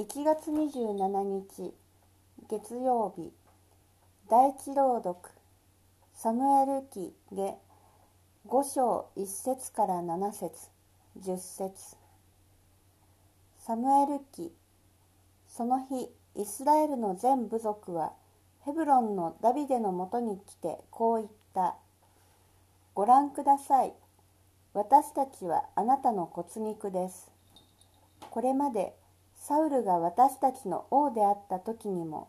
1月27日月曜日第一朗読サムエル記下5章1節から7節10節。サムエル記その日イスラエルの全部族はヘブロンのダビデのもとに来てこう言った。ご覧ください。私たちはあなたの骨肉です。これまでサウルが私たちの王であった時にも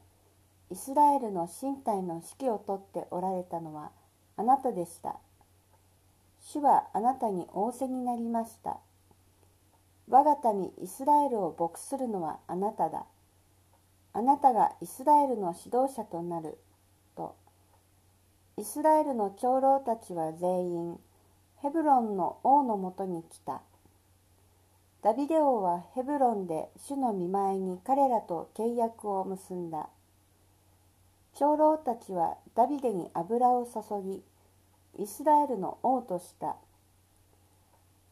イスラエルの身体の指揮を執っておられたのはあなたでした。主はあなたに仰せになりました。我が民イスラエルを牧するのはあなただ。あなたがイスラエルの指導者となる。と。イスラエルの長老たちは全員ヘブロンの王のもとに来た。ダビデ王はヘブロンで主の見舞いに彼らと契約を結んだ。長老たちはダビデに油を注ぎ、イスラエルの王とした。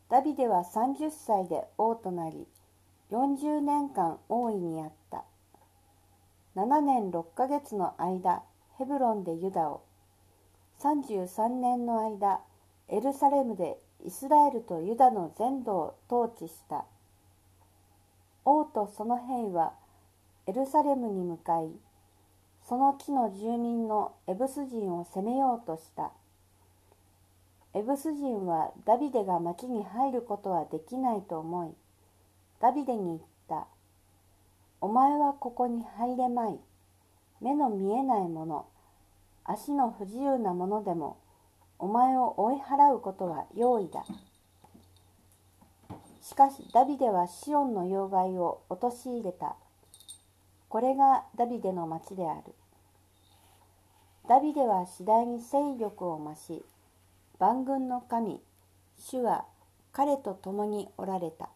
ダビデは30歳で王となり、40年間王位にあった。7年6ヶ月の間、ヘブロンでユダを、33年の間、エルサレムでイスラエルとユダの全土を統治した。王とその兵はエルサレムに向かいその地の住民のエブス人を攻めようとした。エブス人はダビデが町に入ることはできないと思いダビデに言った「お前はここに入れまい。目の見えないもの足の不自由なものでもお前を追い払うことは容易だ。しかしダビデはシオンの要害を陥れた。これがダビデの町である。ダビデは次第に勢力を増し、万軍の神、主は彼と共におられた。